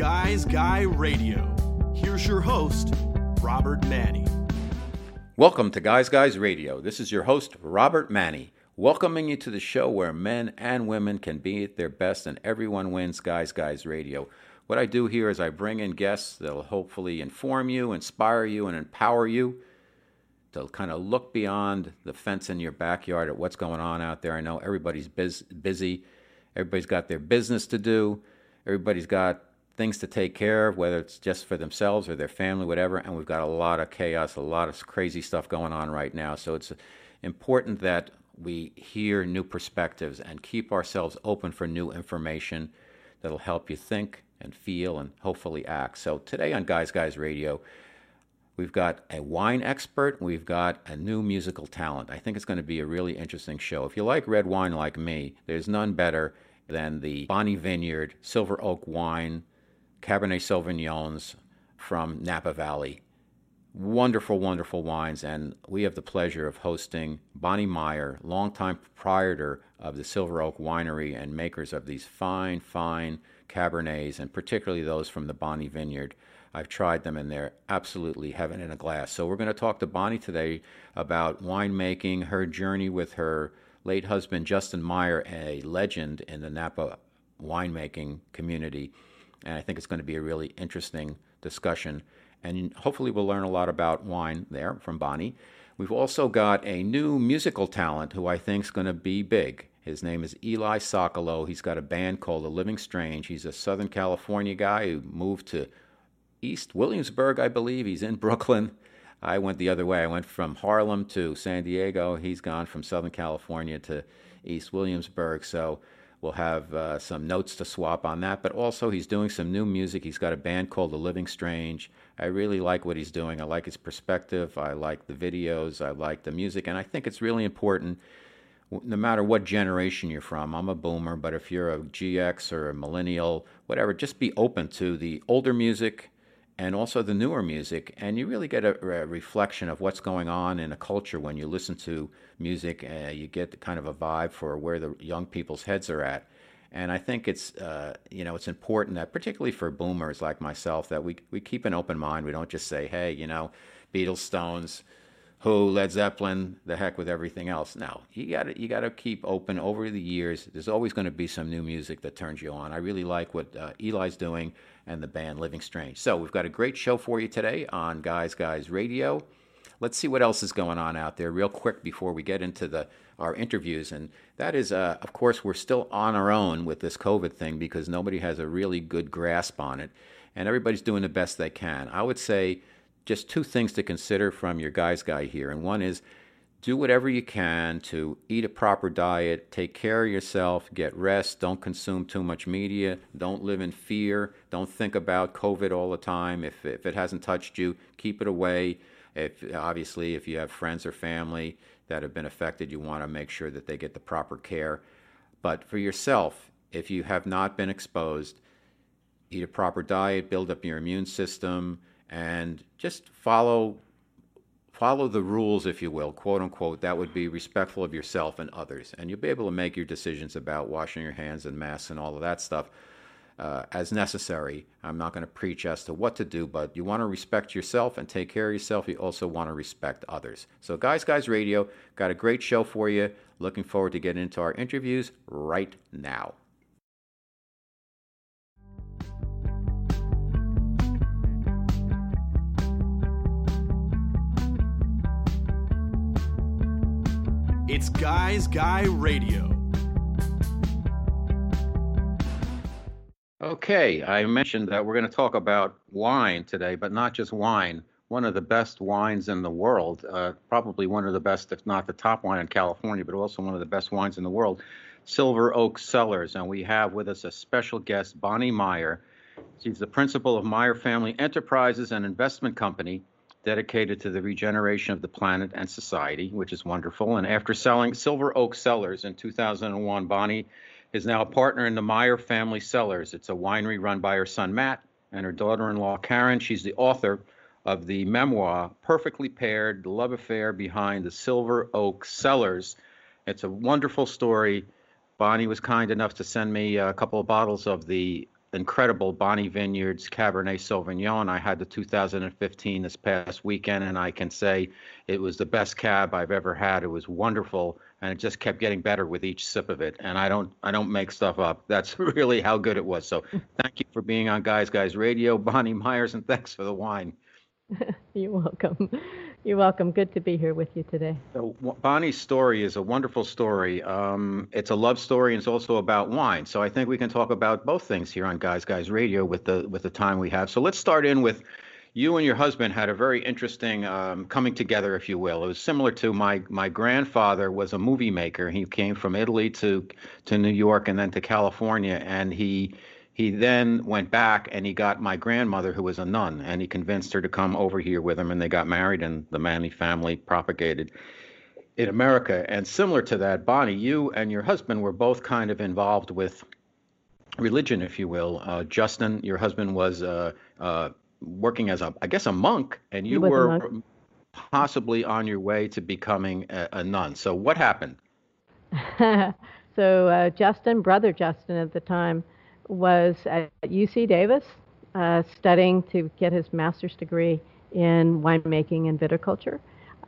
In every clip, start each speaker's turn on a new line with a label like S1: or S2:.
S1: Guys Guy Radio. Here's your host, Robert Manny.
S2: Welcome to Guys Guys Radio. This is your host, Robert Manny, welcoming you to the show where men and women can be at their best and everyone wins Guys Guys Radio. What I do here is I bring in guests that'll hopefully inform you, inspire you, and empower you to kind of look beyond the fence in your backyard at what's going on out there. I know everybody's biz- busy, everybody's got their business to do, everybody's got things to take care of, whether it's just for themselves or their family, whatever. And we've got a lot of chaos, a lot of crazy stuff going on right now. So it's important that we hear new perspectives and keep ourselves open for new information that'll help you think and feel and hopefully act. So today on Guys Guys Radio, we've got a wine expert, we've got a new musical talent. I think it's going to be a really interesting show. If you like red wine like me, there's none better than the Bonny Vineyard Silver Oak Wine Cabernet Sauvignons from Napa Valley. Wonderful, wonderful wines, and we have the pleasure of hosting Bonny Meyer, longtime proprietor of the Silver Oak Winery and makers of these fine, fine Cabernets, and particularly those from the Bonny Vineyard. I've tried them and they're absolutely heaven in a glass. So we're going to talk to Bonny today about winemaking, her journey with her late husband Justin Meyer, a legend in the Napa winemaking community. And I think it's going to be a really interesting discussion. And hopefully, we'll learn a lot about wine there from Bonny. We've also got a new musical talent who I think is going to be big. His name is Eli Sokolow. He's got a band called The Living Strange. He's a Southern California guy who moved to East Williamsburg, I believe. He's in Brooklyn. I went the other way. I went from Harlem to San Diego. He's gone from Southern California to East Williamsburg. So we'll have uh, some notes to swap on that. But also, he's doing some new music. He's got a band called The Living Strange. I really like what he's doing. I like his perspective. I like the videos. I like the music. And I think it's really important no matter what generation you're from. I'm a boomer, but if you're a GX or a millennial, whatever, just be open to the older music and also the newer music. And you really get a, a reflection of what's going on in a culture when you listen to music. Uh, you get kind of a vibe for where the young people's heads are at. And I think it's uh, you know it's important that particularly for boomers like myself that we we keep an open mind. We don't just say, hey, you know, Beatles, Stones, Who, Led Zeppelin, the heck with everything else. Now you got you got to keep open. Over the years, there's always going to be some new music that turns you on. I really like what uh, Eli's doing and the band Living Strange. So we've got a great show for you today on Guys Guys Radio. Let's see what else is going on out there real quick before we get into the our interviews. And that is, uh, of course, we're still on our own with this COVID thing because nobody has a really good grasp on it, and everybody's doing the best they can. I would say just two things to consider from your guys guy here, and one is do whatever you can to eat a proper diet, take care of yourself, get rest, don't consume too much media, don't live in fear, don't think about COVID all the time. If, if it hasn't touched you, keep it away. If obviously if you have friends or family that have been affected, you want to make sure that they get the proper care. But for yourself, if you have not been exposed, eat a proper diet, build up your immune system, and just follow follow the rules, if you will, quote unquote, that would be respectful of yourself and others. And you'll be able to make your decisions about washing your hands and masks and all of that stuff uh, as necessary. I'm not going to preach as to what to do, but you want to respect yourself and take care of yourself. You also want to respect others. So, Guys Guys Radio, got a great show for you. Looking forward to getting into our interviews right now.
S1: It's Guys Guy Radio.
S2: Okay, I mentioned that we're going to talk about wine today, but not just wine. One of the best wines in the world, uh, probably one of the best, if not the top wine in California, but also one of the best wines in the world, Silver Oak Cellars. And we have with us a special guest, Bonny Meyer. She's the principal of Meyer Family Enterprises, an investment company dedicated to the regeneration of the planet and society, which is wonderful. And after selling Silver Oak Cellars in 2001, Bonny is now a partner in the Meyer Family Cellars. It's a winery run by her son Matt and her daughter in law Karen. She's the author of the memoir Perfectly Paired The Love Affair Behind the Silver Oak Cellars. It's a wonderful story. Bonny was kind enough to send me a couple of bottles of the incredible Bonny Vineyards Cabernet Sauvignon. I had the 2015 this past weekend, and I can say it was the best cab I've ever had. It was wonderful, and it just kept getting better with each sip of it. And I don't I don't make stuff up. That's really how good it was. So thank you for being on Guys Guys Radio, Bonny Myers, and thanks for the wine.
S3: You're welcome. You're welcome. Good to be here with you today.
S2: So, Bonny's story is a wonderful story. Um, it's a love story, and it's also about wine. So I think we can talk about both things here on Guys Guys Radio with the with the time we have. So let's start in with you and your husband had a very interesting um, coming together, if you will. It was similar to my my grandfather was a movie maker. He came from Italy to to New York and then to California, and he he then went back and he got my grandmother, who was a nun, and he convinced her to come over here with him, and they got married, and the Manny family propagated in America. And similar to that, Bonny, you and your husband were both kind of involved with religion, if you will. Uh, Justin, your husband, was uh, uh, working as a, I guess, a monk, and you were possibly on your way to becoming a, a nun. So what happened?
S3: so uh, Justin, brother Justin at the time, was at UC Davis uh, studying to get his master's degree in winemaking and viticulture.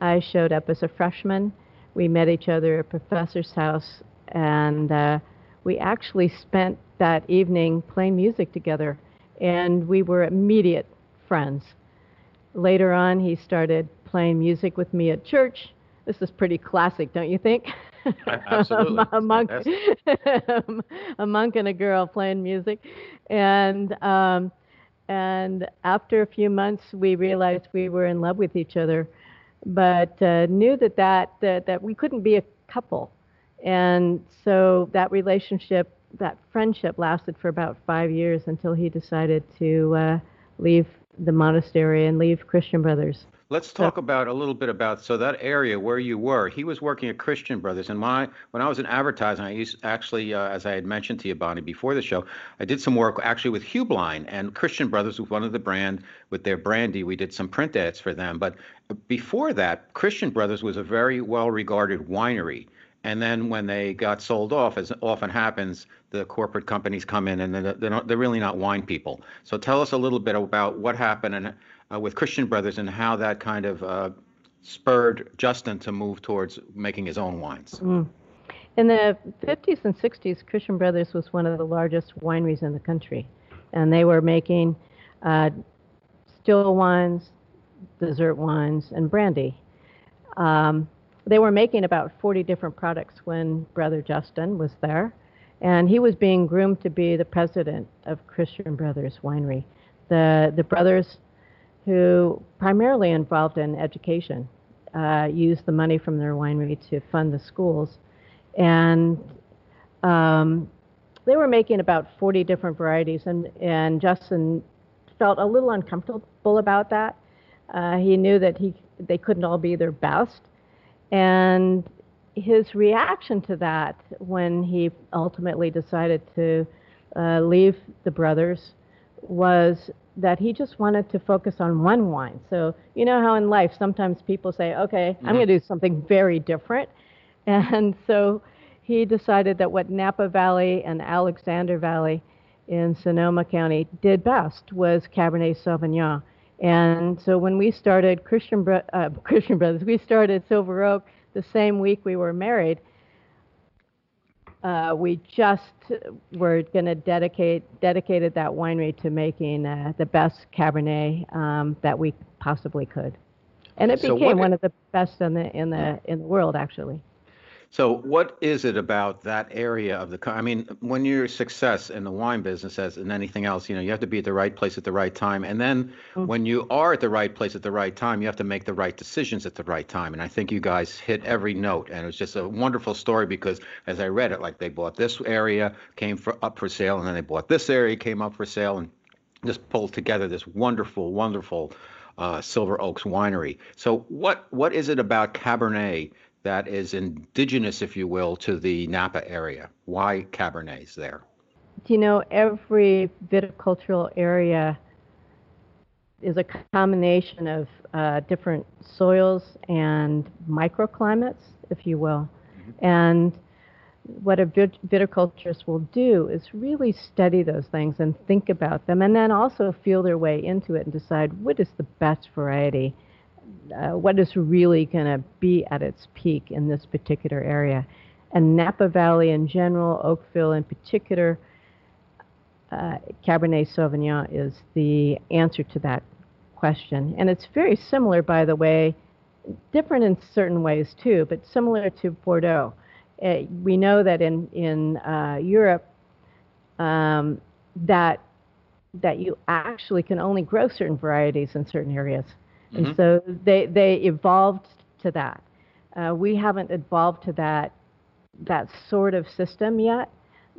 S3: I showed up as a freshman. We met each other at a professor's house, and uh, we actually spent that evening playing music together, and we were immediate friends. Later on, he started playing music with me at church. This is pretty classic, don't you think?
S2: Absolutely.
S3: a monk, a monk and a girl playing music, and um, and after a few months, we realized we were in love with each other, but uh, knew that, that that that we couldn't be a couple, and so that relationship, that friendship, lasted for about five years until he decided to uh, leave the monastery and leave Christian Brothers.
S2: Let's talk about a little bit about so that area where you were. He was working at Christian Brothers, and when I when I was in advertising, I used actually, uh, as I had mentioned to you, Bonny, before the show, I did some work actually with Heublein and Christian Brothers was one of the brand with their brandy. We did some print ads for them, but before that, Christian Brothers was a very well regarded winery. And then when they got sold off, as often happens, the corporate companies come in and they're, not, they're really not wine people. So tell us a little bit about what happened and uh, with Christian Brothers and how that kind of uh, spurred Justin to move towards making his own wines. Mm.
S3: In the 50s and 60s, Christian Brothers was one of the largest wineries in the country, and they were making uh, still wines, dessert wines, and brandy. Um, they were making about 40 different products when Brother Justin was there, and he was being groomed to be the president of Christian Brothers Winery. The the brothers who primarily involved in education, uh, used the money from their winery to fund the schools. And um, they were making about 40 different varieties, and, and Justin felt a little uncomfortable about that. Uh, he knew that he, they couldn't all be their best. And his reaction to that when he ultimately decided to uh, leave the brothers was that he just wanted to focus on one wine. So, you know how in life sometimes people say, okay, mm-hmm. I'm going to do something very different. And so he decided that what Napa Valley and Alexander Valley in Sonoma County did best was Cabernet Sauvignon. And so when we started Christian, uh, Christian Brothers, we started Silver Oak the same week we were married uh, we just were going to dedicate dedicated that winery to making uh, the best Cabernet um, that we possibly could, and it so became one of the best in the in the in the world actually.
S2: So, what is it about that area of the? I mean, when you're success in the wine business, as in anything else, you know, you have to be at the right place at the right time, and then mm-hmm. when you are at the right place at the right time, you have to make the right decisions at the right time. And I think you guys hit every note, and it was just a wonderful story because as I read it, like they bought this area, came for up for sale, and then they bought this area, came up for sale, and just pulled together this wonderful, wonderful uh, Silver Oaks winery. So, what what is it about Cabernet? That is indigenous, if you will, to the Napa area? Why Cabernets there?
S3: Do you know every viticultural area is a combination of uh, different soils and microclimates, if you will. Mm-hmm. And what a viticulturist will do is really study those things and think about them, and then also feel their way into it and decide what is the best variety, uh, what is really going to be at its peak in this particular area. And Napa Valley in general, Oakville in particular, uh, Cabernet Sauvignon is the answer to that question. And it's very similar, by the way, different in certain ways too, but similar to Bordeaux. Uh, we know that in in uh, Europe um, that that you actually can only grow certain varieties in certain areas, mm-hmm. and so they they evolved to that. Uh, we haven't evolved to that that sort of system yet,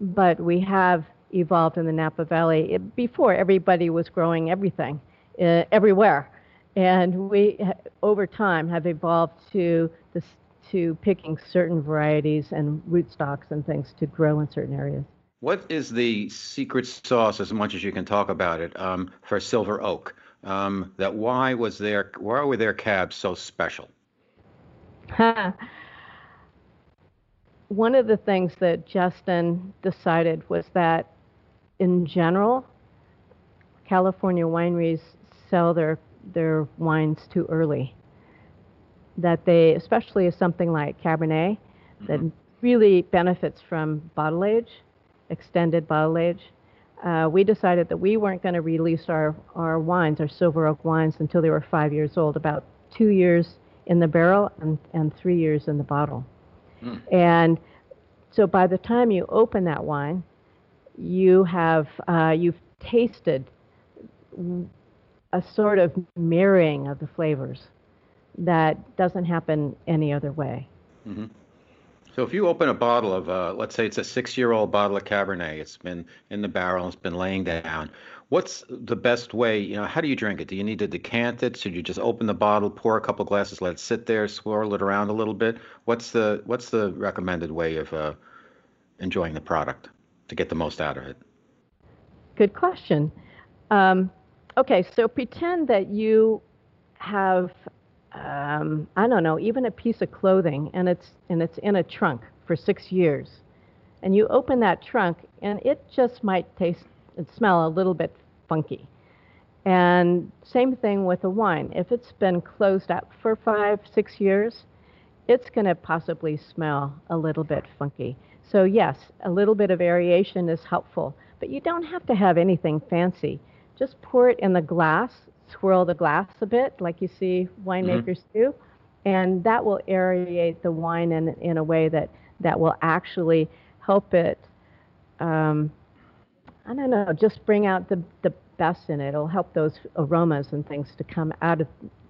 S3: but we have evolved in the Napa Valley. It, before everybody was growing everything, uh, everywhere, and we over time have evolved to this to picking certain varieties and rootstocks and things to grow in certain areas.
S2: What is the secret sauce, as much as you can talk about it, um, for Silver Oak? Um, that why was their why were their cabs so special?
S3: One of the things that Justin decided was that, in general, California wineries sell their their wines too early. That they, especially something like Cabernet, that mm-hmm. really benefits from bottle age, extended bottle age. Uh, we decided that we weren't going to release our, our wines, our silver oak wines, until they were five years old, about two years in the barrel and, and three years in the bottle. Mm. And so by the time you open that wine, you have uh, you've tasted a sort of mirroring of the flavors that doesn't happen any other way.
S2: Mm-hmm. So if you open a bottle of, uh, let's say it's a six-year-old bottle of Cabernet, it's been in the barrel, it's been laying down. What's the best way? You know, how do you drink it? Do you need to decant it? Should you just open the bottle, pour a couple glasses, let it sit there, swirl it around a little bit? What's the what's the recommended way of uh, enjoying the product to get the most out of it?
S3: Good question. Um, okay, so pretend that you have, um, I don't know, even a piece of clothing, and it's and it's in a trunk for six years, and you open that trunk, and it just might taste and smell a little bit funky. And same thing with a wine. If it's been closed up for five, six years, it's going to possibly smell a little bit funky. So yes, a little bit of variation is helpful, but you don't have to have anything fancy just pour it in the glass, swirl the glass a bit, like you see winemakers mm-hmm. do, and that will aerate the wine in, in a way that, that will actually help it, um, I don't know, just bring out the, the best in it. It'll help those aromas and things to come out of,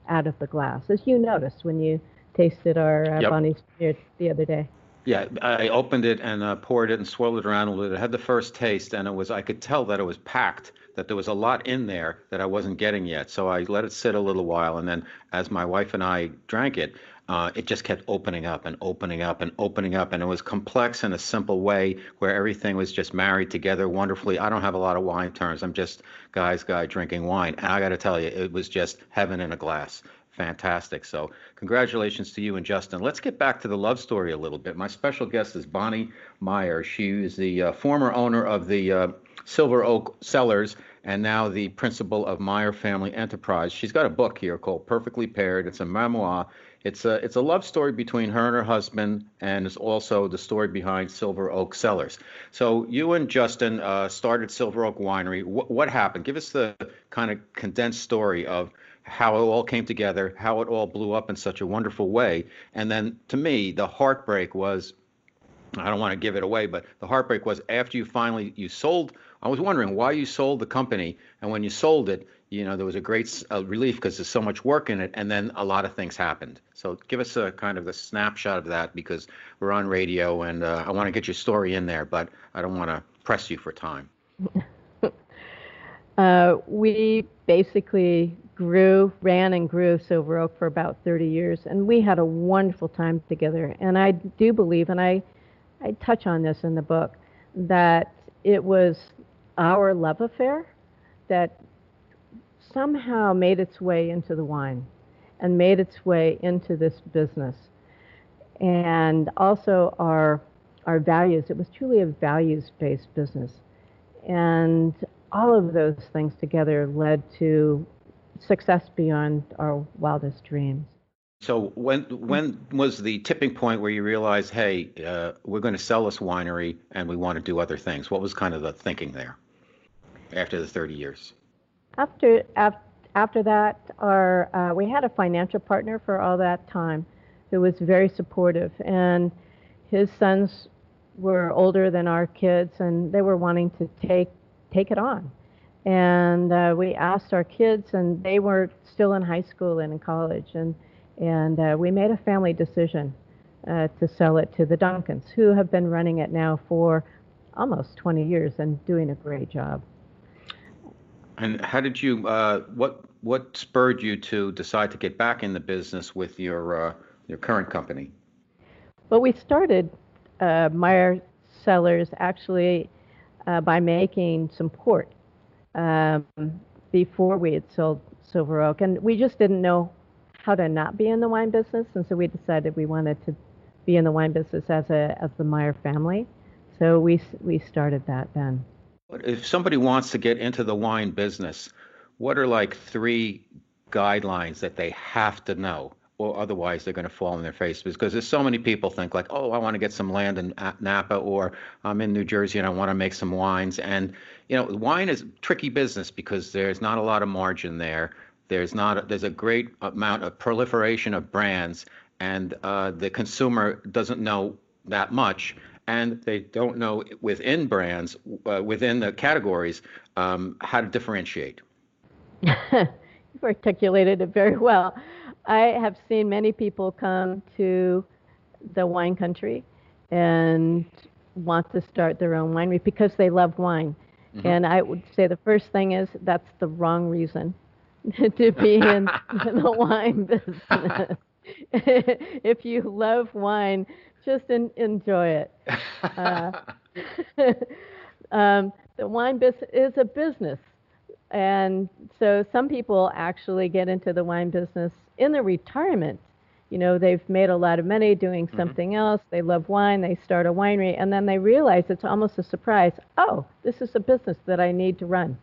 S3: out of the glass, as you noticed when you tasted our uh, yep. Bonny the other day.
S2: Yeah, I opened it and uh, poured it and swirled it around a little. I had the first taste, and it was I could tell that it was packed that there was a lot in there that I wasn't getting yet. So I let it sit a little while, and then as my wife and I drank it, uh, it just kept opening up and opening up and opening up, and it was complex in a simple way where everything was just married together wonderfully. I don't have a lot of wine terms. I'm just guy's guy drinking wine, and I got to tell you, it was just heaven in a glass. Fantastic. So, congratulations to you and Justin. Let's get back to the love story a little bit. My special guest is Bonny Meyer. She is the uh, former owner of the uh, Silver Oak Cellars and now the principal of Meyer Family Enterprise. She's got a book here called Perfectly Paired. It's a memoir. It's a it's a love story between her and her husband, and it's also the story behind Silver Oak Cellars. So you and Justin uh, started Silver Oak Winery. What, what happened? Give us the kind of condensed story of how it all came together, how it all blew up in such a wonderful way, and then to me, the heartbreak was. I don't want to give it away, but the heartbreak was after you finally you sold I was wondering why you sold the company, and when you sold it, you know there was a great uh, relief because there's so much work in it, and then a lot of things happened. So give us a kind of a snapshot of that because we're on radio, and uh, I want to get your story in there, but I don't want to press you for time.
S3: uh, we basically grew, ran and grew Silver Oak for about 30 years, and we had a wonderful time together. And I do believe, and I, I touch on this in the book, that it was our love affair that somehow made its way into the wine and made its way into this business. And also our our values. It was truly a values based business. And all of those things together led to success beyond our wildest dreams.
S2: So when when was the tipping point where you realized, hey, uh, we're going to sell this winery and we want to do other things? What was kind of the thinking there after the 30 years?
S3: After after, after that, our uh, we had a financial partner for all that time, who was very supportive, and his sons were older than our kids, and they were wanting to take take it on. And uh, we asked our kids, and they were still in high school and in college, and and uh, we made a family decision uh, to sell it to the Duncans, who have been running it now for almost 20 years and doing a great job.
S2: And how did you? Uh, what what spurred you to decide to get back in the business with your uh, your current company?
S3: Well, we started uh, Meyer Cellars actually uh, by making some port um, before we had sold Silver Oak, and we just didn't know how to not be in the wine business, and so we decided we wanted to be in the wine business as a as the Meyer family. So we we started that then.
S2: If somebody wants to get into the wine business, what are like three guidelines that they have to know? Or otherwise they're going to fall on their face because there's so many people think like oh i want to get some land in napa or i'm in new jersey and i want to make some wines. And you know wine is tricky business because there's not a lot of margin there. There's not there's a great amount of proliferation of brands and uh, the consumer doesn't know that much and they don't know within brands uh, within the categories um, how to differentiate
S3: articulated it very well I have seen many people come to the wine country and want to start their own winery because they love wine. Mm-hmm. And I would say the first thing is that's the wrong reason to be in the wine business. if you love wine, just in, enjoy it. Uh, um, the wine business is a business. And so some people actually get into the wine business in their retirement. You know, they've made a lot of money doing mm-hmm. something mm-hmm. else. They love wine. They start a winery, and then they realize it's almost a surprise. Oh, this is a business that I need to run.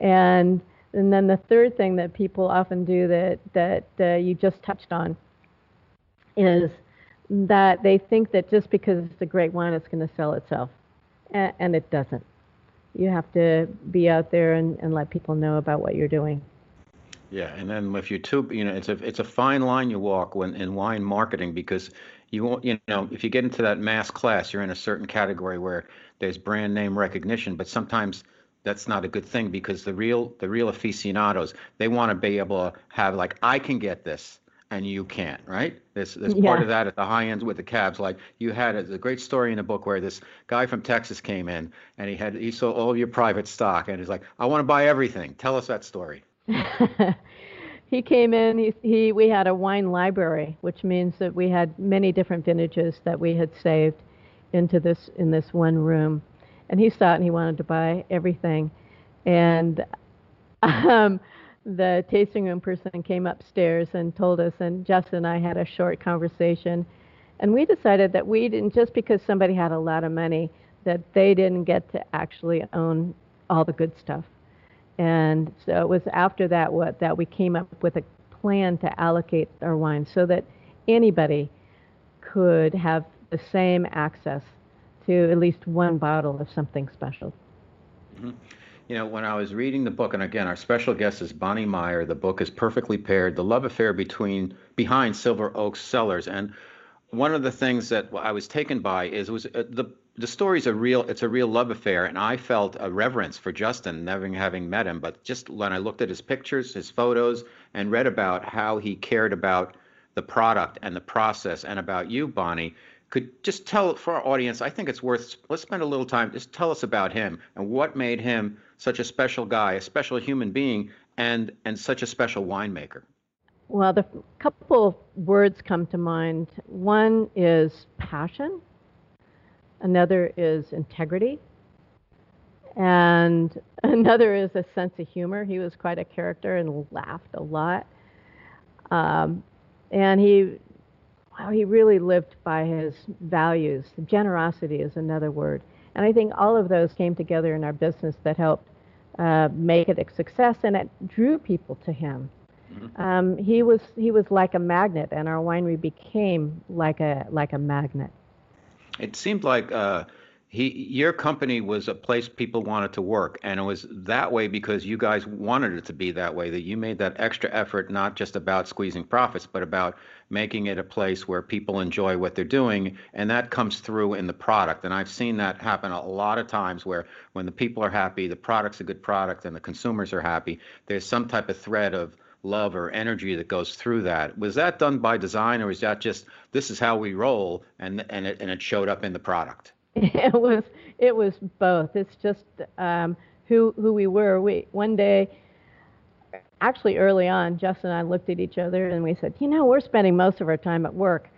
S3: And and then the third thing that people often do that that uh, you just touched on is that they think that just because it's a great wine, it's going to sell itself, and, and it doesn't. You have to be out there and, and let people know about what you're doing.
S2: Yeah, and then if you're too, you know, it's a it's a fine line you walk when in wine marketing because you won't, you know, if you get into that mass class, you're in a certain category where there's brand name recognition, but sometimes that's not a good thing because the real the real aficionados they want to be able to have like I can get this and you can't, right? There's, there's yeah. part of that at the high ends with the cabs. Like you had a, a, great story in a book where this guy from Texas came in and he had he saw all your private stock and he's like, I want to buy everything. Tell us that story.
S3: he came in. He, he we had a wine library, which means that we had many different vintages that we had saved into this in this one room. And he saw it and he wanted to buy everything. And um, the tasting room person came upstairs and told us, and Justin and I had a short conversation. And we decided that we didn't, just because somebody had a lot of money, that they didn't get to actually own all the good stuff. And so it was after that what, that we came up with a plan to allocate our wine so that anybody could have the same access to at least one bottle of something special.
S2: Mm-hmm. You know, when I was reading the book, and again, our special guest is Bonny Meyer. The book is perfectly paired. The love affair between behind Silver Oaks Cellars, and one of the things that I was taken by is was uh, the the story's a real it's a real love affair and i felt a reverence for justin never having met him but just when i looked at his pictures his photos and read about how he cared about the product and the process and about you bonny could just tell for our audience i think it's worth let's spend a little time just tell us about him and what made him such a special guy a special human being and and such a special winemaker
S3: well the couple words come to mind one is passion another is integrity, and another is a sense of humor. He was quite a character and laughed a lot. Um, and he wow, he really lived by his values. Generosity is another word. And I think all of those came together in our business that helped uh, make it a success, and it drew people to him. Mm-hmm. Um, he was he was like a magnet, and our winery became like a like a magnet.
S2: It seemed like uh, he your company was a place people wanted to work and it was that way because you guys wanted it to be that way that you made that extra effort not just about squeezing profits but about making it a place where people enjoy what they're doing and that comes through in the product. And i've seen that happen a lot of times where when the people are happy the product's a good product and the consumers are happy there's some type of thread of love or energy that goes through that. Was that done by design or is that just this is how we roll and and it, and it showed up in the product
S3: it was it was both. It's just um, who who we were. We one day, actually early on, Justin and I looked at each other and we said, you know, we're spending most of our time at work.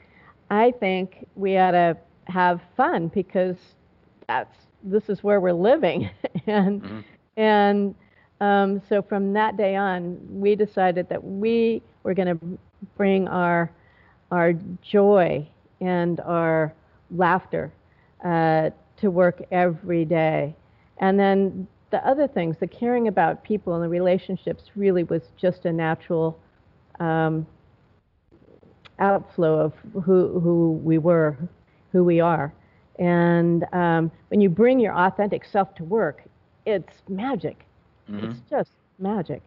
S3: I think we ought to have fun because that's this is where we're living, and mm-hmm. and um, so from that day on, we decided that we were going to bring our our joy and our laughter uh, to work every day. And then the other things, the caring about people and the relationships really was just a natural um, outflow of who, who we were, who we are. And um, when you bring your authentic self to work, it's magic. Mm-hmm. It's just magic.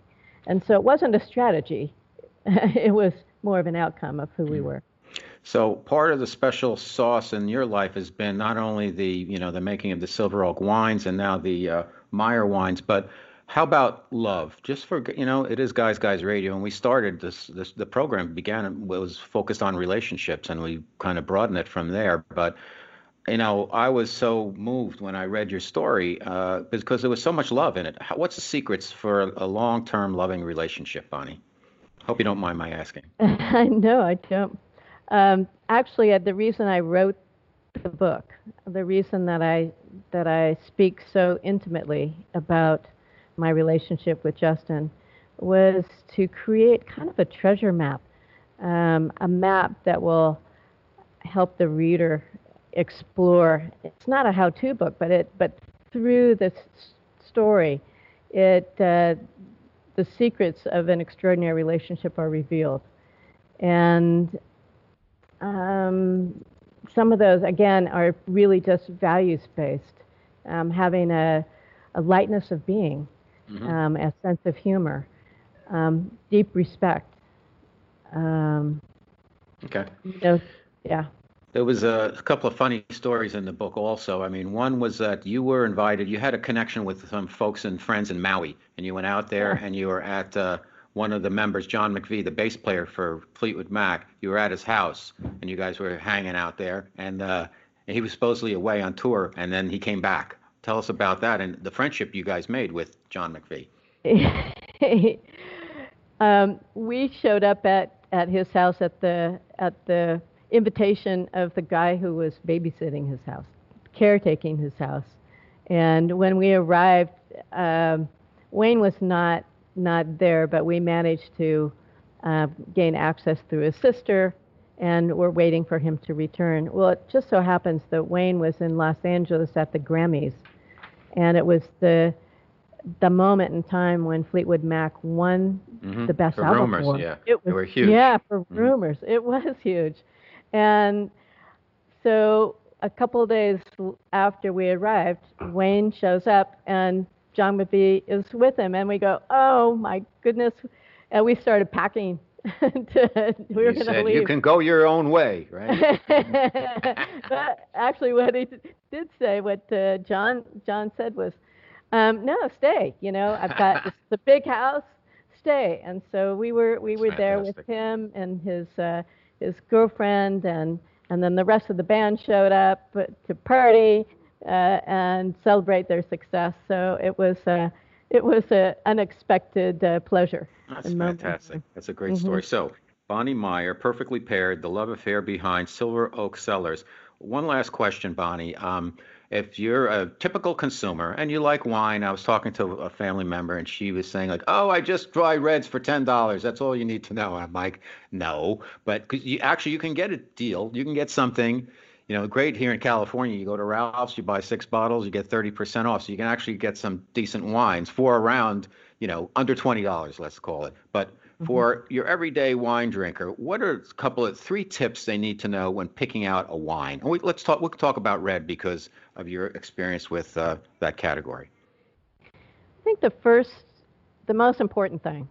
S3: And so it wasn't a strategy, it was more of an outcome of who mm-hmm. we were.
S2: So part of the special sauce in your life has been not only the you know the making of the Silver Oak wines and now the uh, Meyer wines, but how about love? Just for you know, it is Guys Guys Radio, and we started this, this the program began it was focused on relationships, and we kind of broadened it from there. But you know, I was so moved when I read your story uh, because there was so much love in it. How, what's the secrets for a long-term loving relationship, Bonny? Hope you don't mind my asking.
S3: I know I don't. Um, actually, uh, the reason I wrote the book, the reason that I that I speak so intimately about my relationship with Justin, was to create kind of a treasure map, um, a map that will help the reader explore. It's not a how-to book, but it but through this story, it uh, the secrets of an extraordinary relationship are revealed, and um, some of those, again, are really just values based, um, having a, a, lightness of being, mm-hmm. um, a sense of humor, um, deep respect. Um,
S2: okay.
S3: You know, yeah.
S2: There was a, a, couple of funny stories in the book also. I mean, one was that you were invited, you had a connection with some folks and friends in Maui, and you went out there yeah. and you were at uh, one of the members, John McVie, the bass player for Fleetwood Mac, you were at his house and you guys were hanging out there, and uh, he was supposedly away on tour, and then he came back. Tell us about that and the friendship you guys made with John McVie.
S3: um, we showed up at, at his house at the at the invitation of the guy who was babysitting his house, caretaking his house, and when we arrived, um, Wayne was not not there, but we managed to uh, gain access through his sister, and we're waiting for him to return. Well, it just so happens that Wayne was in Los Angeles at the Grammys, and it was the the moment in time when Fleetwood Mac won mm-hmm. the best
S2: for
S3: album
S2: Rumours,
S3: award.
S2: Yeah, it was, they were huge.
S3: Yeah, for mm-hmm. Rumours, it was huge, and so a couple of days after we arrived, Wayne shows up and John McVie is with him, and we go, oh my goodness, and we started packing. to, we were
S2: going
S3: to leave.
S2: You can go your own way, right?
S3: but actually, what he did say, what uh, John John said was, um, "No, stay. You know, I've got this, the big house. Stay." And so we were we were there with him and his uh, his girlfriend, and and then the rest of the band showed up to party and celebrate their success. So it was uh, it was an unexpected uh, pleasure.
S2: That's fantastic. That's a great mm-hmm. story. So Bonny Meyer, perfectly paired, the love affair behind Silver Oak Cellars. One last question, Bonny. Um, if you're a typical consumer and you like wine, I was talking to a family member and she was saying like, "Oh, I just dry reds for ten dollars. That's all you need to know." And I'm like, "No," but cause you actually you can get a deal. You can get something. You know, great here in California. You go to Ralph's, you buy six bottles, you get 30% off. So you can actually get some decent wines for around, you know, under $20, let's call it. But for mm-hmm. your everyday wine drinker, what are a couple of three tips they need to know when picking out a wine? And we, let's talk. We'll talk about red because of your experience with uh, that category.
S3: I think the first, the most important thing,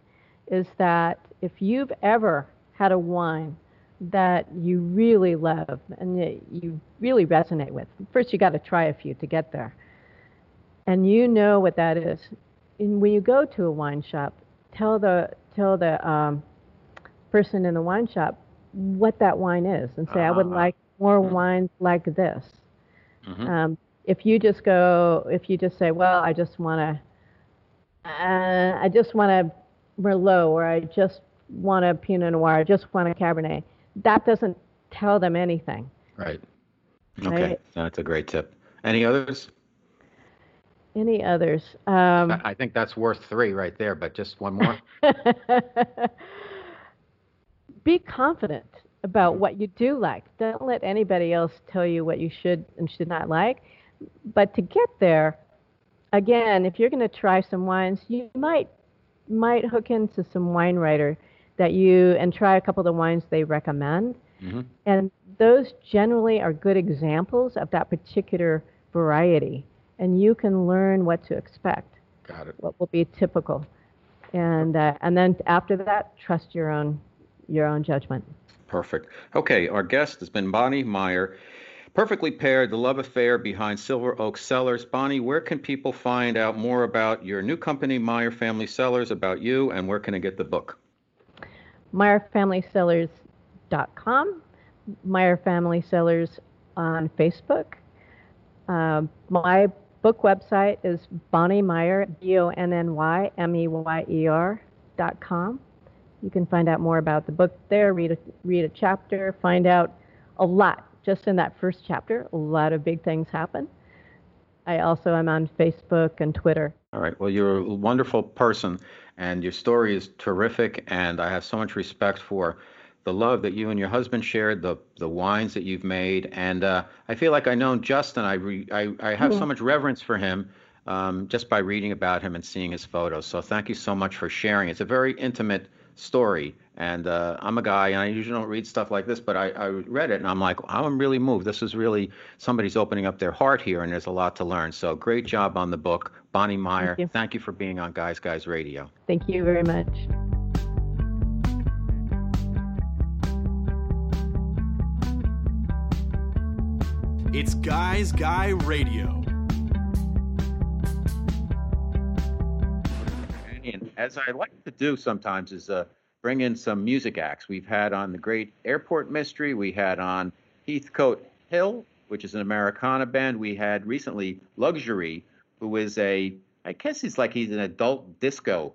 S3: is that if you've ever had a wine that you really love and you really resonate with, first you got to try a few to get there, and you know what that is. And when you go to a wine shop, tell the tell the um, person in the wine shop what that wine is and say, uh-huh. I would uh-huh. like more mm-hmm. wines like this. Mm-hmm. Um, if you just go, if you just say, well, I just want to, uh, I just want a Merlot or I just want a Pinot Noir, I just want a Cabernet, that doesn't tell them anything.
S2: Right. Okay. Right? That's a great tip. Any others?
S3: Any others? Um,
S2: I think that's worth three right there, but just one more.
S3: Be confident about what you do like. Don't let anybody else tell you what you should and should not like. But to get there, again, if you're going to try some wines, you might might hook into some wine writer that you and try a couple of the wines they recommend. Mm-hmm. And those generally are good examples of that particular variety and you can learn what to expect.
S2: Got it.
S3: What will be typical, and uh, and then after that, trust your own your own judgment.
S2: Perfect. Okay, our guest has been Bonny Meyer. Perfectly paired, the love affair behind Silver Oak Cellars. Bonny, where can people find out more about your new company, Meyer Family Cellars, about you, and where can I get the book?
S3: MeyerFamilyCellars.com, Meyer Family Cellars on Facebook. Uh, my book website is Bonny Meyer, B O N N Y M E Y E R dot com. You can find out more about the book there, read a, read a chapter, find out a lot. Just in that first chapter, a lot of big things happen. I also am on Facebook and Twitter.
S2: All right. Well, you're a wonderful person, and your story is terrific, and I have so much respect for the love that you and your husband shared, the the wines that you've made, and uh, I feel like I know Justin. I re, I, I have yeah. so much reverence for him um, just by reading about him and seeing his photos. So thank you so much for sharing. It's a very intimate story, and uh, I'm a guy, and I usually don't read stuff like this, but I, I read it, and I'm like, I'm really moved. This is really somebody's opening up their heart here, and there's a lot to learn. So great job on the book, Bonny Meyer. Thank you, thank you for being on Guys Guys Radio.
S3: Thank you very much.
S1: It's Guys Guy Radio.
S2: As I like to do sometimes is uh, bring in some music acts. We've had on the Great Airport Mystery. We had on Heathcote Hill, which is an Americana band. We had recently Luxury, who is a, I guess he's like he's an adult disco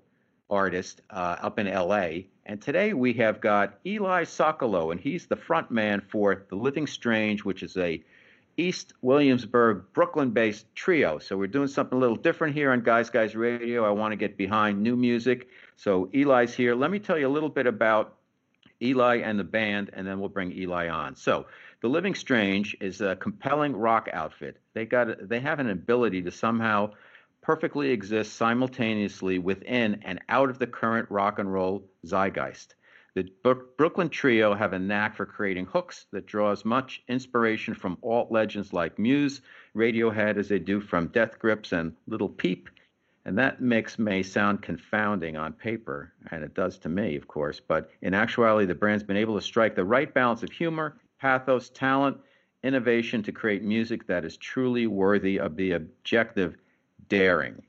S2: artist uh, up in L.A. And today we have got Eli Sokolow, and he's the front man for The Living Strange, which is a East Williamsburg, Brooklyn based trio. So we're doing something a little different here on Guys Guys Radio. I want to get behind new music. So Eli's here. Let me tell you a little bit about Eli and the band, and then we'll bring Eli on. So the Living Strange is a compelling rock outfit. They got they have an ability to somehow perfectly exist simultaneously within and out of the current rock and roll zeitgeist. The Brooklyn Trio have a knack for creating hooks that draws much inspiration from alt legends like Muse, Radiohead, as they do from Death Grips and Little Peep. And that mix may sound confounding on paper, and it does to me, of course, but in actuality, the band's been able to strike the right balance of humor, pathos, talent, innovation to create music that is truly worthy of the objective daring.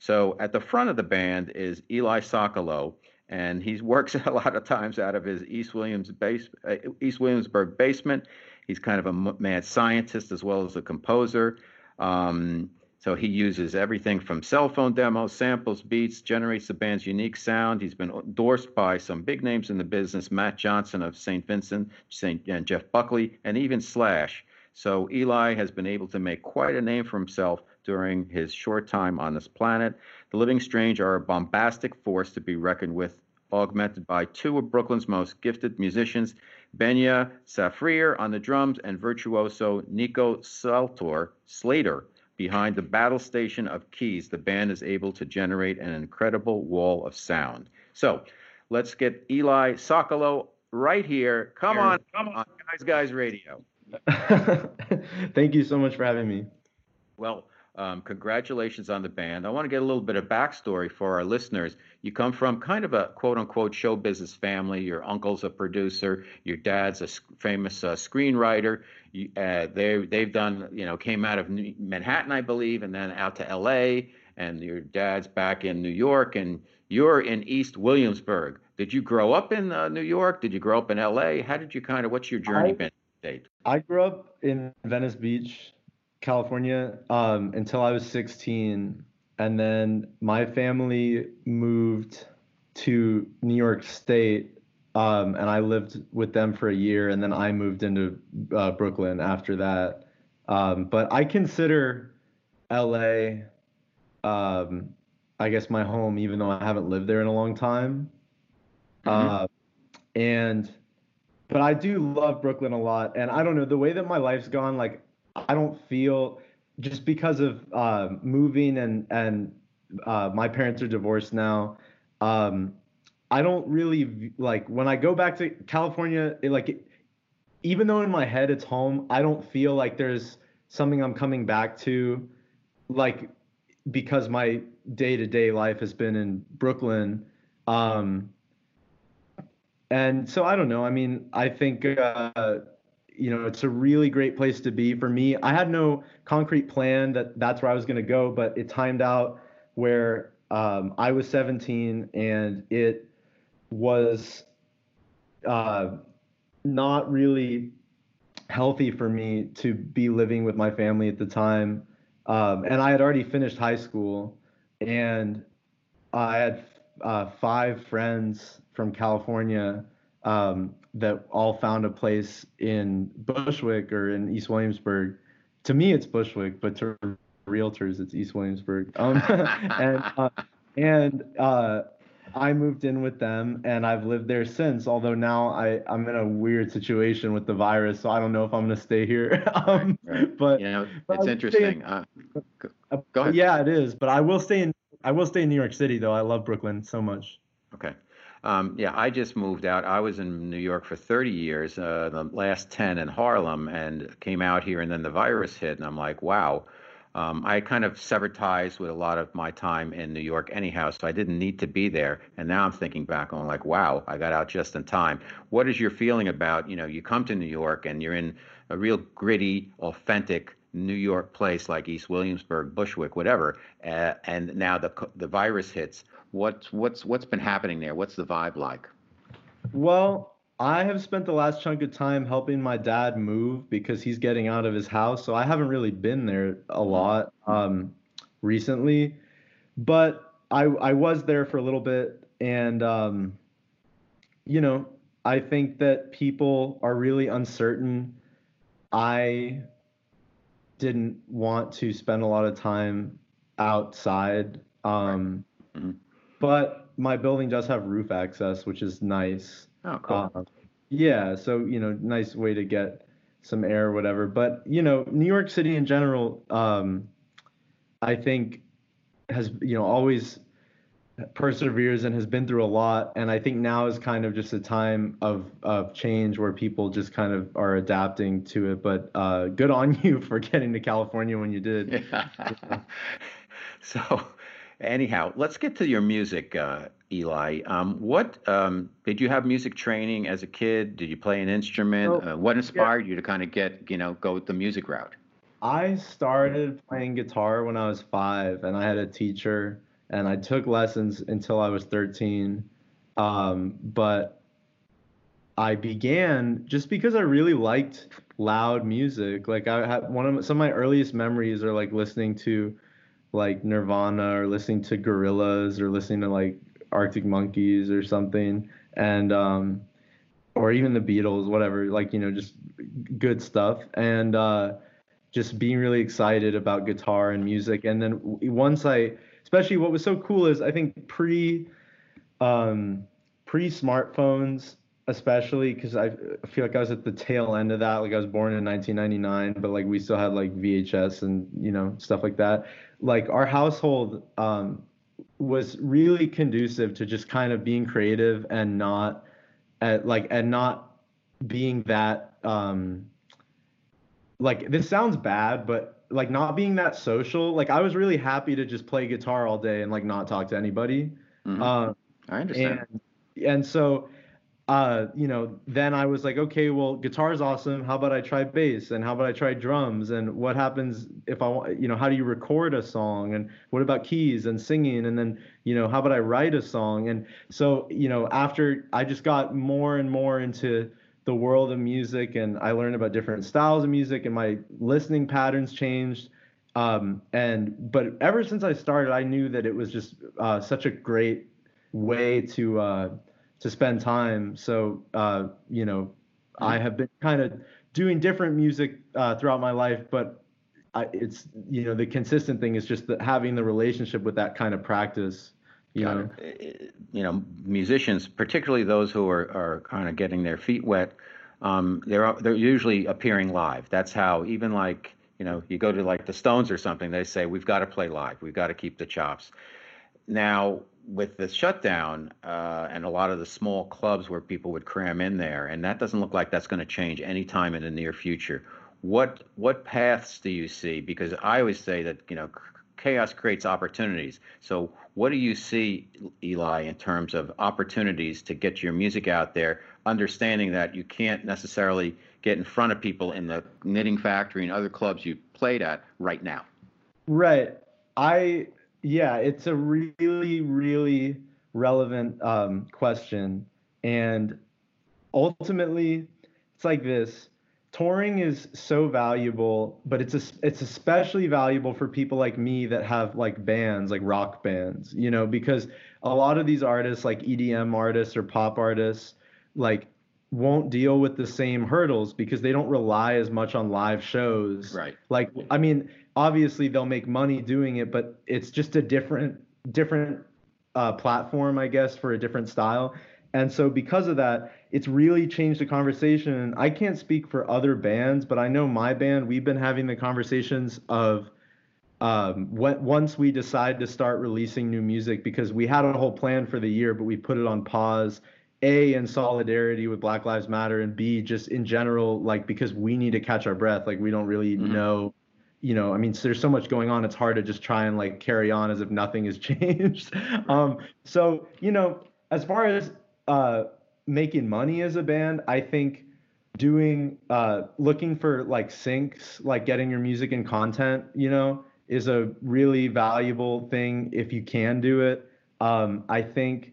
S2: So at the front of the band is Eli Sokolow, and he works a lot of times out of his East Williams base, uh, East Williamsburg basement. He's kind of a mad scientist as well as a composer. Um, so he uses everything from cell phone demos, samples, beats, generates the band's unique sound. He's been endorsed by some big names in the business: Matt Johnson of St. Vincent, St. and Jeff Buckley, and even Slash. So Eli has been able to make quite a name for himself during his short time on this planet. The Living Strange are a bombastic force to be reckoned with, augmented by two of Brooklyn's most gifted musicians, Benya Safrir on the drums and virtuoso Nico Saltor Slater behind the battle station of keys. The band is able to generate an incredible wall of sound. So let's get Eli Sokolow right here. Come on, come on, guys, guys, radio.
S4: Thank you so much for having me.
S2: Well, um, congratulations on the band. I want to get a little bit of backstory for our listeners. You come from kind of a quote unquote show business family. Your uncle's a producer. Your dad's a famous uh, screenwriter. You, uh, they they've done you know came out of Manhattan, I believe, and then out to L.A. And your dad's back in New York, and you're in East Williamsburg. Did you grow up in uh, New York? Did you grow up in L.A.? How did you kind of? What's your journey I, been? Date?
S4: I grew up in Venice Beach, California um, until I was 16. And then my family moved to New York State. Um, and I lived with them for a year. And then I moved into uh, Brooklyn after that. Um, but I consider LA, um, I guess, my home, even though I haven't lived there in a long time. Mm-hmm. Uh, and but I do love Brooklyn a lot. And I don't know the way that my life's gone. Like I don't feel just because of uh, moving and and uh, my parents are divorced now. Um, I don't really like when I go back to California. It, like, it, even though in my head it's home, I don't feel like there's something I'm coming back to, like because my day to day life has been in Brooklyn. Um, and so I don't know. I mean, I think. Uh, you know, it's a really great place to be for me. I had no concrete plan that that's where I was going to go, but it timed out where um, I was 17 and it was uh, not really healthy for me to be living with my family at the time. Um, and I had already finished high school and I had uh, five friends from California um, that all found a place in Bushwick or in East Williamsburg. To me, it's Bushwick, but to realtors, it's East Williamsburg. Um, and uh, and uh, I moved in with them, and I've lived there since. Although now I I'm in a weird situation with the virus, so I don't know if I'm going to stay here. um, right, right. But
S2: you know, it's interesting. Uh, go ahead.
S4: Yeah, it is. But I will stay in I will stay in New York City though. I love Brooklyn so much.
S2: Okay. Um, yeah, I just moved out. I was in New York for 30 years, uh, the last 10 in Harlem, and came out here, and then the virus hit, and I'm like, wow. Um, I kind of severed ties with a lot of my time in New York, anyhow, so I didn't need to be there. And now I'm thinking back on like, wow, I got out just in time. What is your feeling about, you know, you come to New York and you're in a real gritty, authentic New York place like East Williamsburg, Bushwick, whatever, uh, and now the the virus hits. What's what's what's been happening there? What's the vibe like?
S4: Well, I have spent the last chunk of time helping my dad move because he's getting out of his house, so I haven't really been there a lot um, recently. But I I was there for a little bit, and um, you know I think that people are really uncertain. I didn't want to spend a lot of time outside. Um, mm-hmm. But my building does have roof access, which is nice.
S2: Oh, cool. Uh,
S4: yeah, so you know, nice way to get some air or whatever. But you know, New York City in general, um, I think has you know always perseveres and has been through a lot. And i think now is kind of just a time of of change where people just kind of are adapting to it. But uh, good on you for getting to california when you did. Yeah.
S2: so anyhow let's get to your music uh, eli. Um, what um, did you have music training as a kid? Did you play an instrument? Uh, what inspired yeah. you to kind of get you know go the music route?
S4: I started playing guitar when i was five and i had a teacher and I took lessons until I was 13. Um, but I began just because I really liked loud music. Like I had one of my, some of my earliest memories are like listening to like Nirvana or listening to Gorillaz or listening to like Arctic Monkeys or something. And um, or even the Beatles, whatever, like, you know, just good stuff. And uh, just being really excited about guitar and music. And then once I, especially what was so cool is I think pre, um, pre smartphones, especially because I feel like I was at the tail end of that. Like I was born in 1999, but like we still had like VHS and you know stuff like that. Like our household um, was really conducive to just kind of being creative and not at like and not being that um like this sounds bad but like not being that social like i was really happy to just play guitar all day and like not talk to anybody
S2: mm-hmm. uh, i understand
S4: and, and so uh, you know, then I was like, okay, well, guitar's awesome. How about I try bass? And how about I try drums? And what happens if I want, you know, how do you record a song? And what about keys and singing? And then, you know, how about I write a song? And so, you know, after I just got more and more into the world of music and I learned about different styles of music and my listening patterns changed. Um, and, but ever since I started, I knew that it was just uh, such a great way to, uh, to spend time. So, uh, you know, I have been kind of doing different music uh, throughout my life, but I, it's you know the consistent thing is just that having the relationship with that kind of practice. You know,
S2: you know, musicians, particularly those who are, are kind of getting their feet wet, um, they're they're usually appearing live. That's how even like you know you go to like the Stones or something, they say we've got to play live, we've got to keep the chops. Now with the shutdown uh, and a lot of the small clubs where people would cram in there, and that doesn't look like that's going to change anytime in the near future. What what paths do you see? Because I always say that you know chaos creates opportunities. So what do you see, Eli, in terms of opportunities to get your music out there? Understanding that you can't necessarily get in front of people in the knitting factory and other clubs you played at right now.
S4: Right. I yeah, it's a really, really relevant um, question. And ultimately, it's like this touring is so valuable, but it's a, it's especially valuable for people like me that have like bands, like rock bands, you know, because a lot of these artists, like EDM artists or pop artists, like won't deal with the same hurdles because they don't rely as much on live shows.
S2: Right.
S4: Like I mean, obviously they'll make money doing it, but it's just a different different uh, platform, I guess, for a different style. And so because of that, it's really changed the conversation. And I can't speak for other bands, but I know my band, we've been having the conversations of um, when, once we decide to start releasing new music because we had a whole plan for the year, but we put it on pause. A in solidarity with Black Lives Matter, and B just in general, like because we need to catch our breath. Like we don't really mm-hmm. know you know, I mean, so there's so much going on. It's hard to just try and like carry on as if nothing has changed. um, so, you know, as far as uh, making money as a band, I think doing uh, looking for like syncs, like getting your music and content, you know, is a really valuable thing if you can do it. Um, I think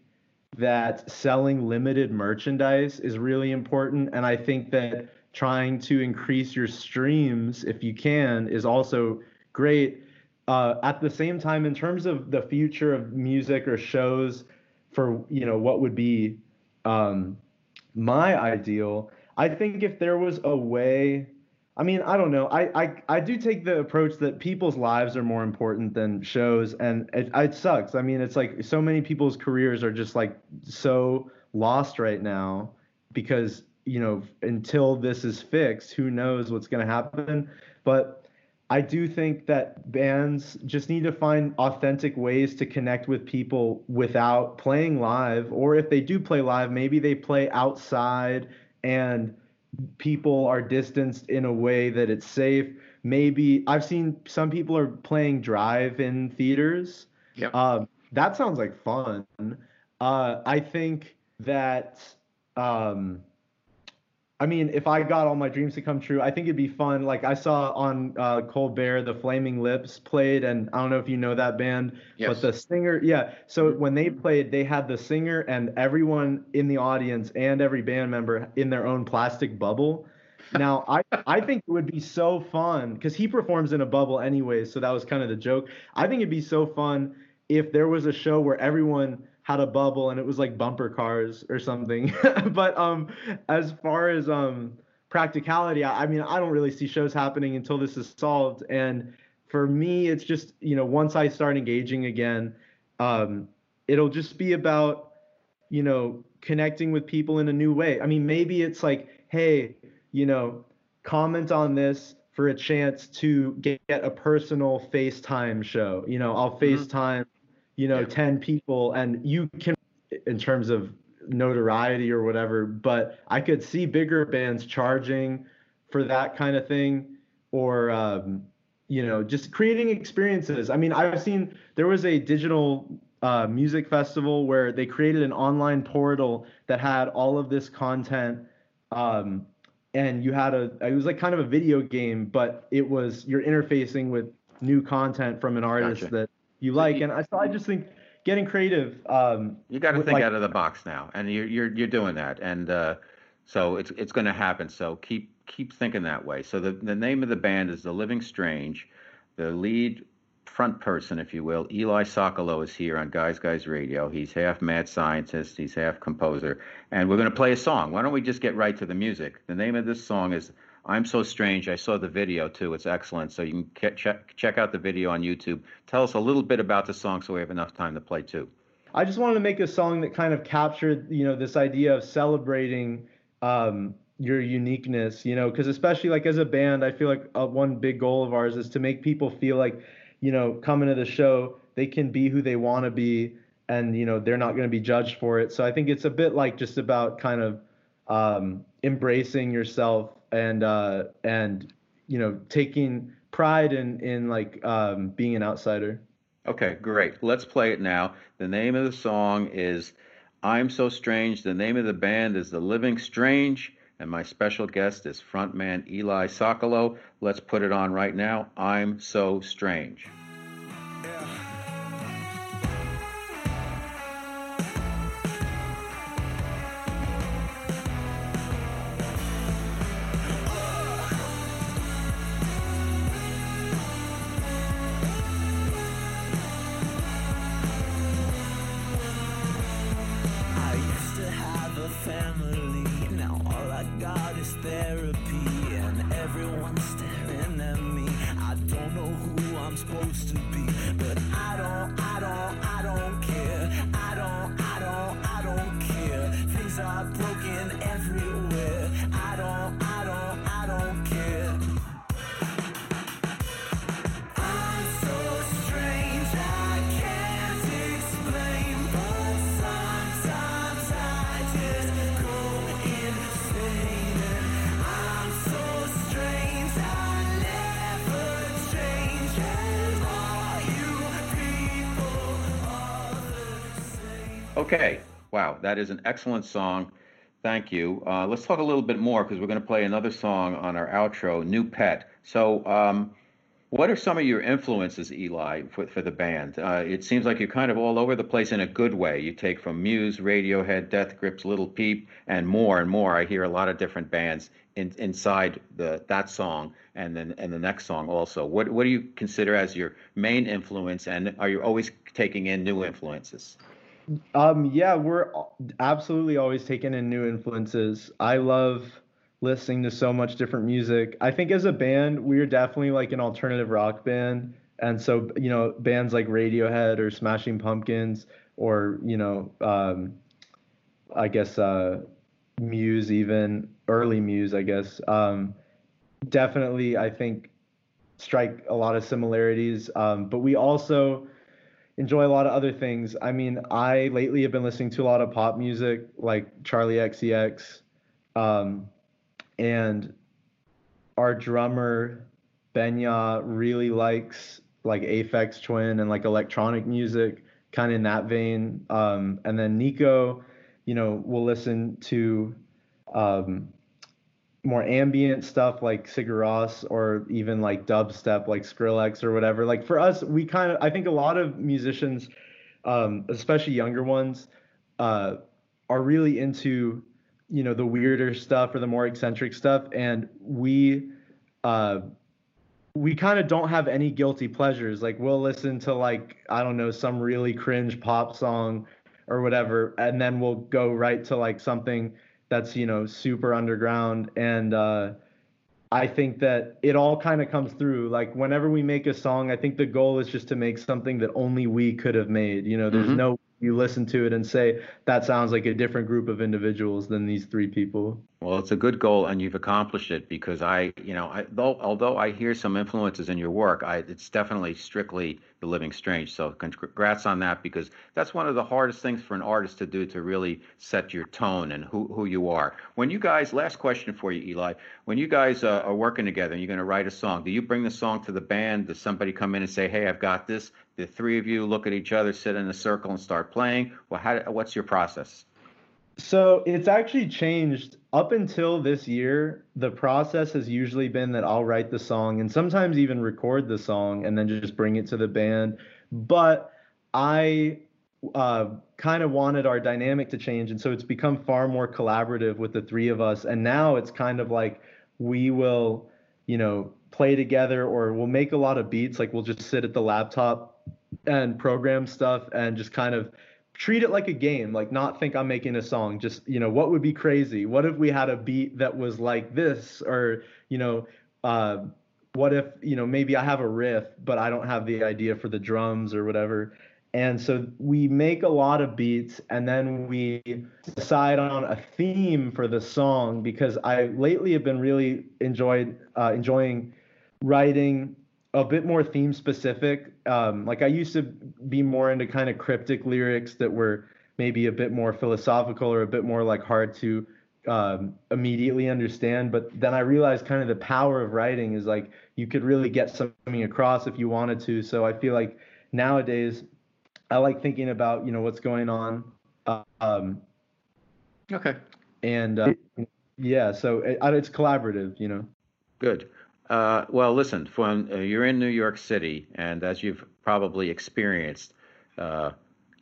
S4: that selling limited merchandise is really important, and I think that trying to increase your streams if you can is also great. Uh, at the same time, in terms of the future of music or shows, for you know what would be um, my ideal, I think if there was a way. I mean, I don't know. I, I, I do take the approach that people's lives are more important than shows, and it, it sucks. I mean, it's like so many people's careers are just like so lost right now because you know, until this is fixed, who knows what's going to happen. But I do think that bands just need to find authentic ways to connect with people without playing live. Or if they do play live, maybe they play outside and people are distanced in a way that it's safe. Maybe I've seen some people are playing drive in theaters.
S2: Yep.
S4: Um, that sounds like fun. Uh, I think that. Um, I mean, if I got all my dreams to come true, I think it'd be fun. Like I saw on uh, Colbert, the Flaming Lips played, and I don't know if you know that band, yes. but the singer, yeah. So when they played, they had the singer and everyone in the audience and every band member in their own plastic bubble. Now, I I think it would be so fun because he performs in a bubble anyway, so that was kind of the joke. I think it'd be so fun if there was a show where everyone had a bubble and it was like bumper cars or something. but um, as far as um practicality, I, I mean, I don't really see shows happening until this is solved. And for me, it's just you know once I start engaging again, um, it'll just be about you know connecting with people in a new way. I mean, maybe it's like, hey, you know, comment on this for a chance to get, a personal FaceTime show. You know, I'll mm-hmm. FaceTime, you know, yeah. 10 people and you can in terms of notoriety or whatever, but I could see bigger bands charging for that kind of thing or um, you know, just creating experiences. I mean, I've seen there was a digital uh, music festival where they created an online portal that had all of this content um, and you had a it was like kind of a video game but it was you're interfacing with new content from an artist gotcha. that you like and I, so I just think getting creative um,
S2: you got to think like, out of the box now and you're you're you're doing that and uh, so it's it's going to happen so keep keep thinking that way so the the name of the band is the living strange the lead front person, if you will. Eli Sokolow is here on Guys Guys Radio. He's half mad scientist, he's half composer, and we're going to play a song. Why don't we just get right to the music? The name of this song is I'm So Strange. I saw the video too. It's excellent. So you can check check out the video on YouTube. Tell us a little bit about the song so we have enough time to play too.
S4: I just wanted to make a song that kind of captured, you know, this idea of celebrating um, your uniqueness, you know, because especially like as a band, I feel like uh, one big goal of ours is to make people feel like you know, coming to the show, they can be who they want to be and, you know, they're not going to be judged for it. So I think it's a bit like just about kind of um, embracing yourself and, uh, and, you know, taking pride in, in like um, being an outsider.
S2: Okay, great. Let's play it now. The name of the song is I'm So Strange. The name of the band is The Living Strange and my special guest is frontman Eli Sokolow. Let's put it on right now. I'm so strange. Okay. Wow, that is an excellent song. Thank you. Uh, let's talk a little bit more because we're going to play another song on our outro, New Pet. So, um, what are some of your influences, Eli, for, for the band? Uh, it seems like you're kind of all over the place in a good way. You take from Muse, Radiohead, Death Grips, Lil Peep, and more and more. I hear a lot of different bands in, inside the that song and then and the next song also. What what do you consider as your main influence, and are you always taking in new influences?
S4: Um, yeah, we're absolutely always taking in new influences. I love listening to so much different music. I think as a band, we're definitely like an alternative rock band. And so, you know, bands like Radiohead or Smashing Pumpkins or, you know, um, I guess uh, Muse, even early Muse, I guess, um, definitely, I think, strike a lot of similarities. Um, but we also, enjoy a lot of other things. I mean, I lately have been listening to a lot of pop music like Charli XCX, um, and our drummer Benya really likes like Aphex Twin and like electronic music, kind of in that vein. Um, and then Nico, you know, will listen to um, more ambient stuff like Sigur Rós or even like dubstep like Skrillex or whatever. Like for us, we kind of I think a lot of musicians, um, especially younger ones, uh, are really into you know the weirder stuff or the more eccentric stuff, and we. Uh, we kind of don't have any guilty pleasures. Like we'll listen to like I don't know some really cringe pop song or whatever, and then we'll go right to like something that's you know super underground and uh, I think that it all kind of comes through. Like whenever we make a song, I think the goal is just to make something that only we could have made. You know, there's mm-hmm. no you listen to it and say that sounds like a different group of individuals than these three people.
S2: Well, it's a good goal, and you've accomplished it because I, you know, I, though although I hear some influences in your work, I, it's definitely strictly the living strange. So congrats on that because that's one of the hardest things for an artist to do to really set your tone and who who you are. When you guys, last question for you, Eli, when you guys uh, are working together and you're going to write a song, do you bring the song to the band? Does somebody come in and say, "Hey, I've got this"? The three of you look at each other, sit in a circle, and start playing. Well, how, what's your process?
S4: So it's actually changed up until this year. The process has usually been that I'll write the song and sometimes even record the song and then just bring it to the band. But I uh, kind of wanted our dynamic to change. And so it's become far more collaborative with the three of us. And now it's kind of like we will, you know, play together or we'll make a lot of beats. Like we'll just sit at the laptop and program stuff and just kind of treat it like a game like not think i'm making a song just you know what would be crazy? What if we had a beat that was like this? Or you know uh, what if you know maybe i have a riff but i don't have the idea for the drums or whatever. And so we make a lot of beats and then we decide on a theme for the song because i lately have been really enjoyed uh, enjoying writing a bit more theme specific. Um, like I used to be more into kind of cryptic lyrics that were maybe a bit more philosophical or a bit more like hard to um, immediately understand. But then I realized kind of the power of writing is like you could really get something across if you wanted to. So I feel like nowadays I like thinking about you know what's going on. Um,
S2: okay.
S4: And uh, yeah, so it, it's collaborative, you know.
S2: Good. Uh, well, listen, when uh, you're in New York City, and as you've probably experienced, uh,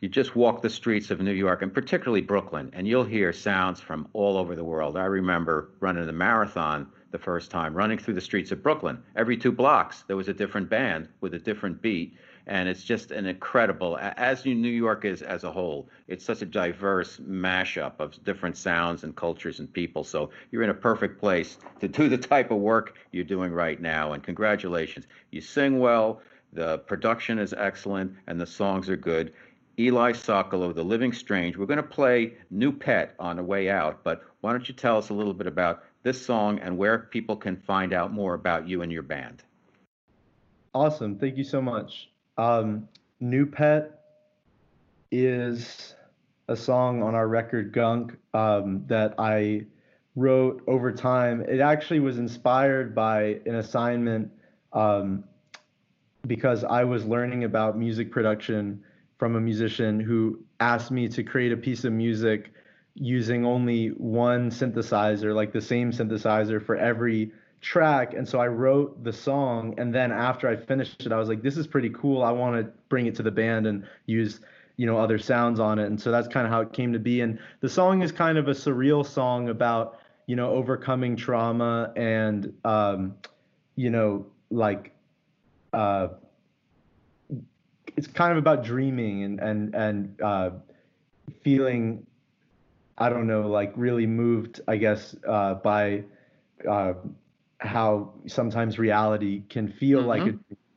S2: you just walk the streets of New York, and particularly Brooklyn, and you'll hear sounds from all over the world. I remember running the marathon the first time, running through the streets of Brooklyn. Every two blocks, there was a different band with a different beat and it's just an incredible as New York is as a whole. It's such a diverse mashup of different sounds and cultures and people. So you're in a perfect place to do the type of work you're doing right now. And congratulations, you sing well, the production is excellent, and the songs are good. Eli Sokolow, The Living Strange. We're going to play New Pet on the way out, but why don't you tell us a little bit about this song and where people can find out more about you and your band?
S4: Awesome. Thank you so much. Um, New Pet is a song on our record Gunk um, that I wrote over time. It actually was inspired by an assignment um, because I was learning about music production from a musician who asked me to create a piece of music using only one synthesizer, like the same synthesizer for every track and so i wrote the song and then after i finished it i was like this is pretty cool. I want to bring it to the band and use you know other sounds on it. And so that's kind of how it came to be. And the song is kind of a surreal song about you know overcoming trauma and um you know like uh it's kind of about dreaming and and and uh feeling i don't know like really moved i guess uh by uh how sometimes reality can feel mm-hmm. like a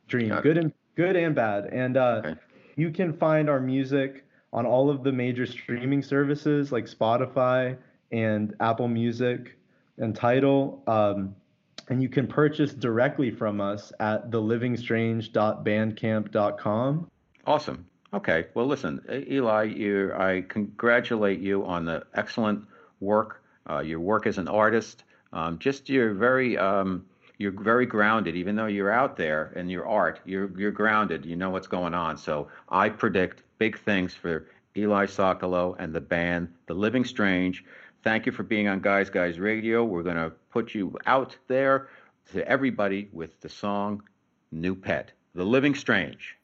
S4: dream, good and good and bad. And uh, okay. you can find our music on all of the major streaming services like Spotify and Apple Music and Tidal. Um, and you can purchase directly from us at thelivingstrange.bandcamp.com.
S2: Awesome. Okay. Well, listen, Eli, you, I congratulate you on the excellent work. Uh, your work as an artist, um, just you're very um, you're very grounded, even though you're out there in your art. You're you're grounded. You know what's going on. So I predict big things for Eli Sokolow and the band, The Living Strange. Thank you for being on Guys Guys Radio. We're going to put you out there to everybody with the song New Pet, The Living Strange.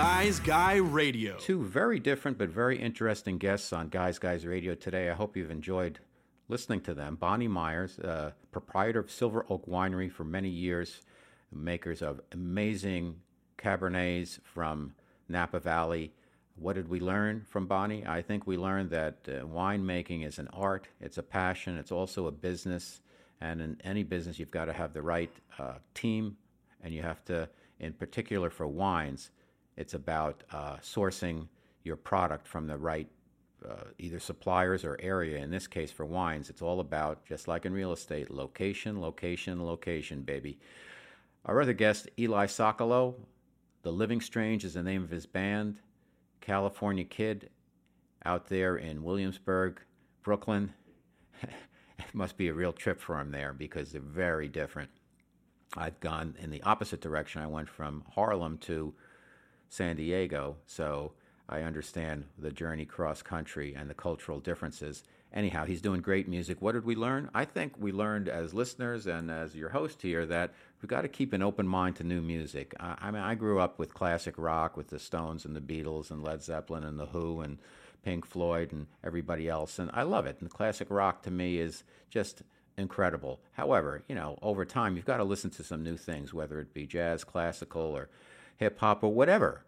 S1: Guys Guy Radio.
S2: Two very different but very interesting guests on Guys Guys Radio today. I hope you've enjoyed listening to them. Bonny Myers, uh, proprietor of Silver Oak Winery for many years, makers of amazing Cabernets from Napa Valley. What did we learn from Bonny? I think we learned that uh, winemaking is an art, it's a passion, it's also a business. And in any business, you've got to have the right uh, team, and you have to, in particular for wines, it's about uh, sourcing your product from the right uh, either suppliers or area. In this case, for wines, it's all about, just like in real estate, location, location, location, baby. Our other guest, Eli Sokolow, The Living Strange is the name of his band. California Kid out there in Williamsburg, Brooklyn. it must be a real trip for him there because they're very different. I've gone in the opposite direction. I went from Harlem to San Diego, so I understand the journey cross country and the cultural differences. Anyhow, he's doing great music. What did we learn? I think we learned as listeners and as your host here that we've got to keep an open mind to new music. I, I mean, I grew up with classic rock with the Stones and the Beatles and Led Zeppelin and the Who and Pink Floyd and everybody else, and I love it. And classic rock to me is just incredible. However, you know, over time you've got to listen to some new things, whether it be jazz, classical, or hip hop or whatever.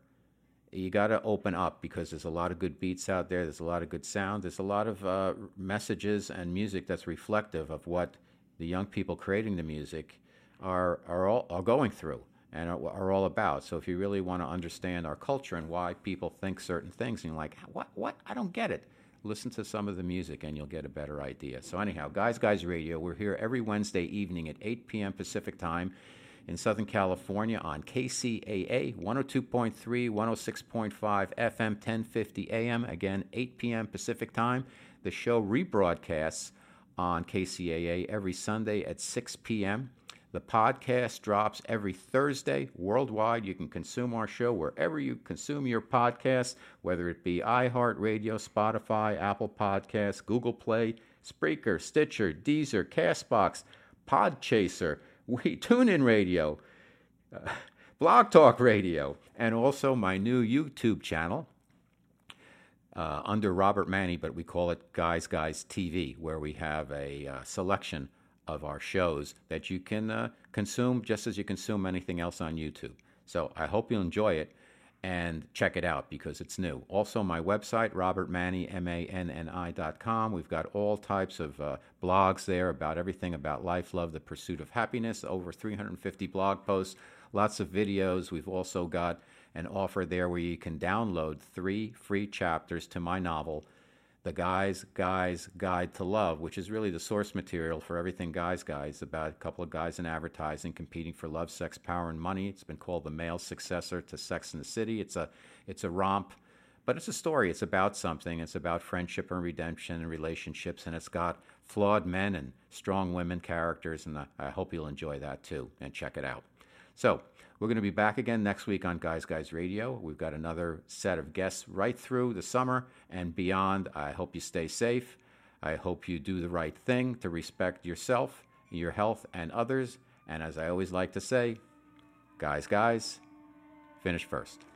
S2: You got to open up because there's a lot of good beats out there. There's a lot of good sound. There's a lot of uh, messages and music that's reflective of what the young people creating the music are are all are going through and are, are all about. So if you really want to understand our culture and why people think certain things, and you're like, what what I don't get it. Listen to some of the music and you'll get a better idea. So anyhow, guys, guys, radio. We're here every Wednesday evening at 8 p.m. Pacific time in Southern California on KCAA 102.3, 106.5 FM, 1050 AM. Again, 8 p.m. Pacific time. The show rebroadcasts on KCAA every Sunday at 6 p.m. The podcast drops every Thursday worldwide. You can consume our show wherever you consume your podcasts, whether it be iHeartRadio, Spotify, Apple Podcasts, Google Play, Spreaker, Stitcher, Deezer, Castbox, Podchaser we tune in radio, uh, blog talk radio, and also my new YouTube channel uh, under Robert Manni, but we call it Guys Guys TV, where we have a uh, selection of our shows that you can uh, consume just as you consume anything else on YouTube. So I hope you enjoy it and check it out because it's new. Also, my website, robertmanni, M-A-N-N-I dot com. We've got all types of uh, blogs there about everything about life, love, the pursuit of happiness. Over 350 blog posts, lots of videos. We've also got an offer there where you can download three free chapters to my novel, the Guys Guys Guide to Love, which is really the source material for everything Guys Guys about a couple of guys in advertising competing for love, sex, power, and money. It's been called the male successor to Sex in the City. It's a it's a romp, but it's a story. It's about something. It's about friendship and redemption and relationships, and it's got flawed men and strong women characters, and I hope you'll enjoy that too and check it out. So we're going to be back again next week on Guys Guys Radio. We've got another set of guests right through the summer and beyond. I hope you stay safe. I hope you do the right thing to respect yourself, your health, and others. And as I always like to say, guys, guys, finish first.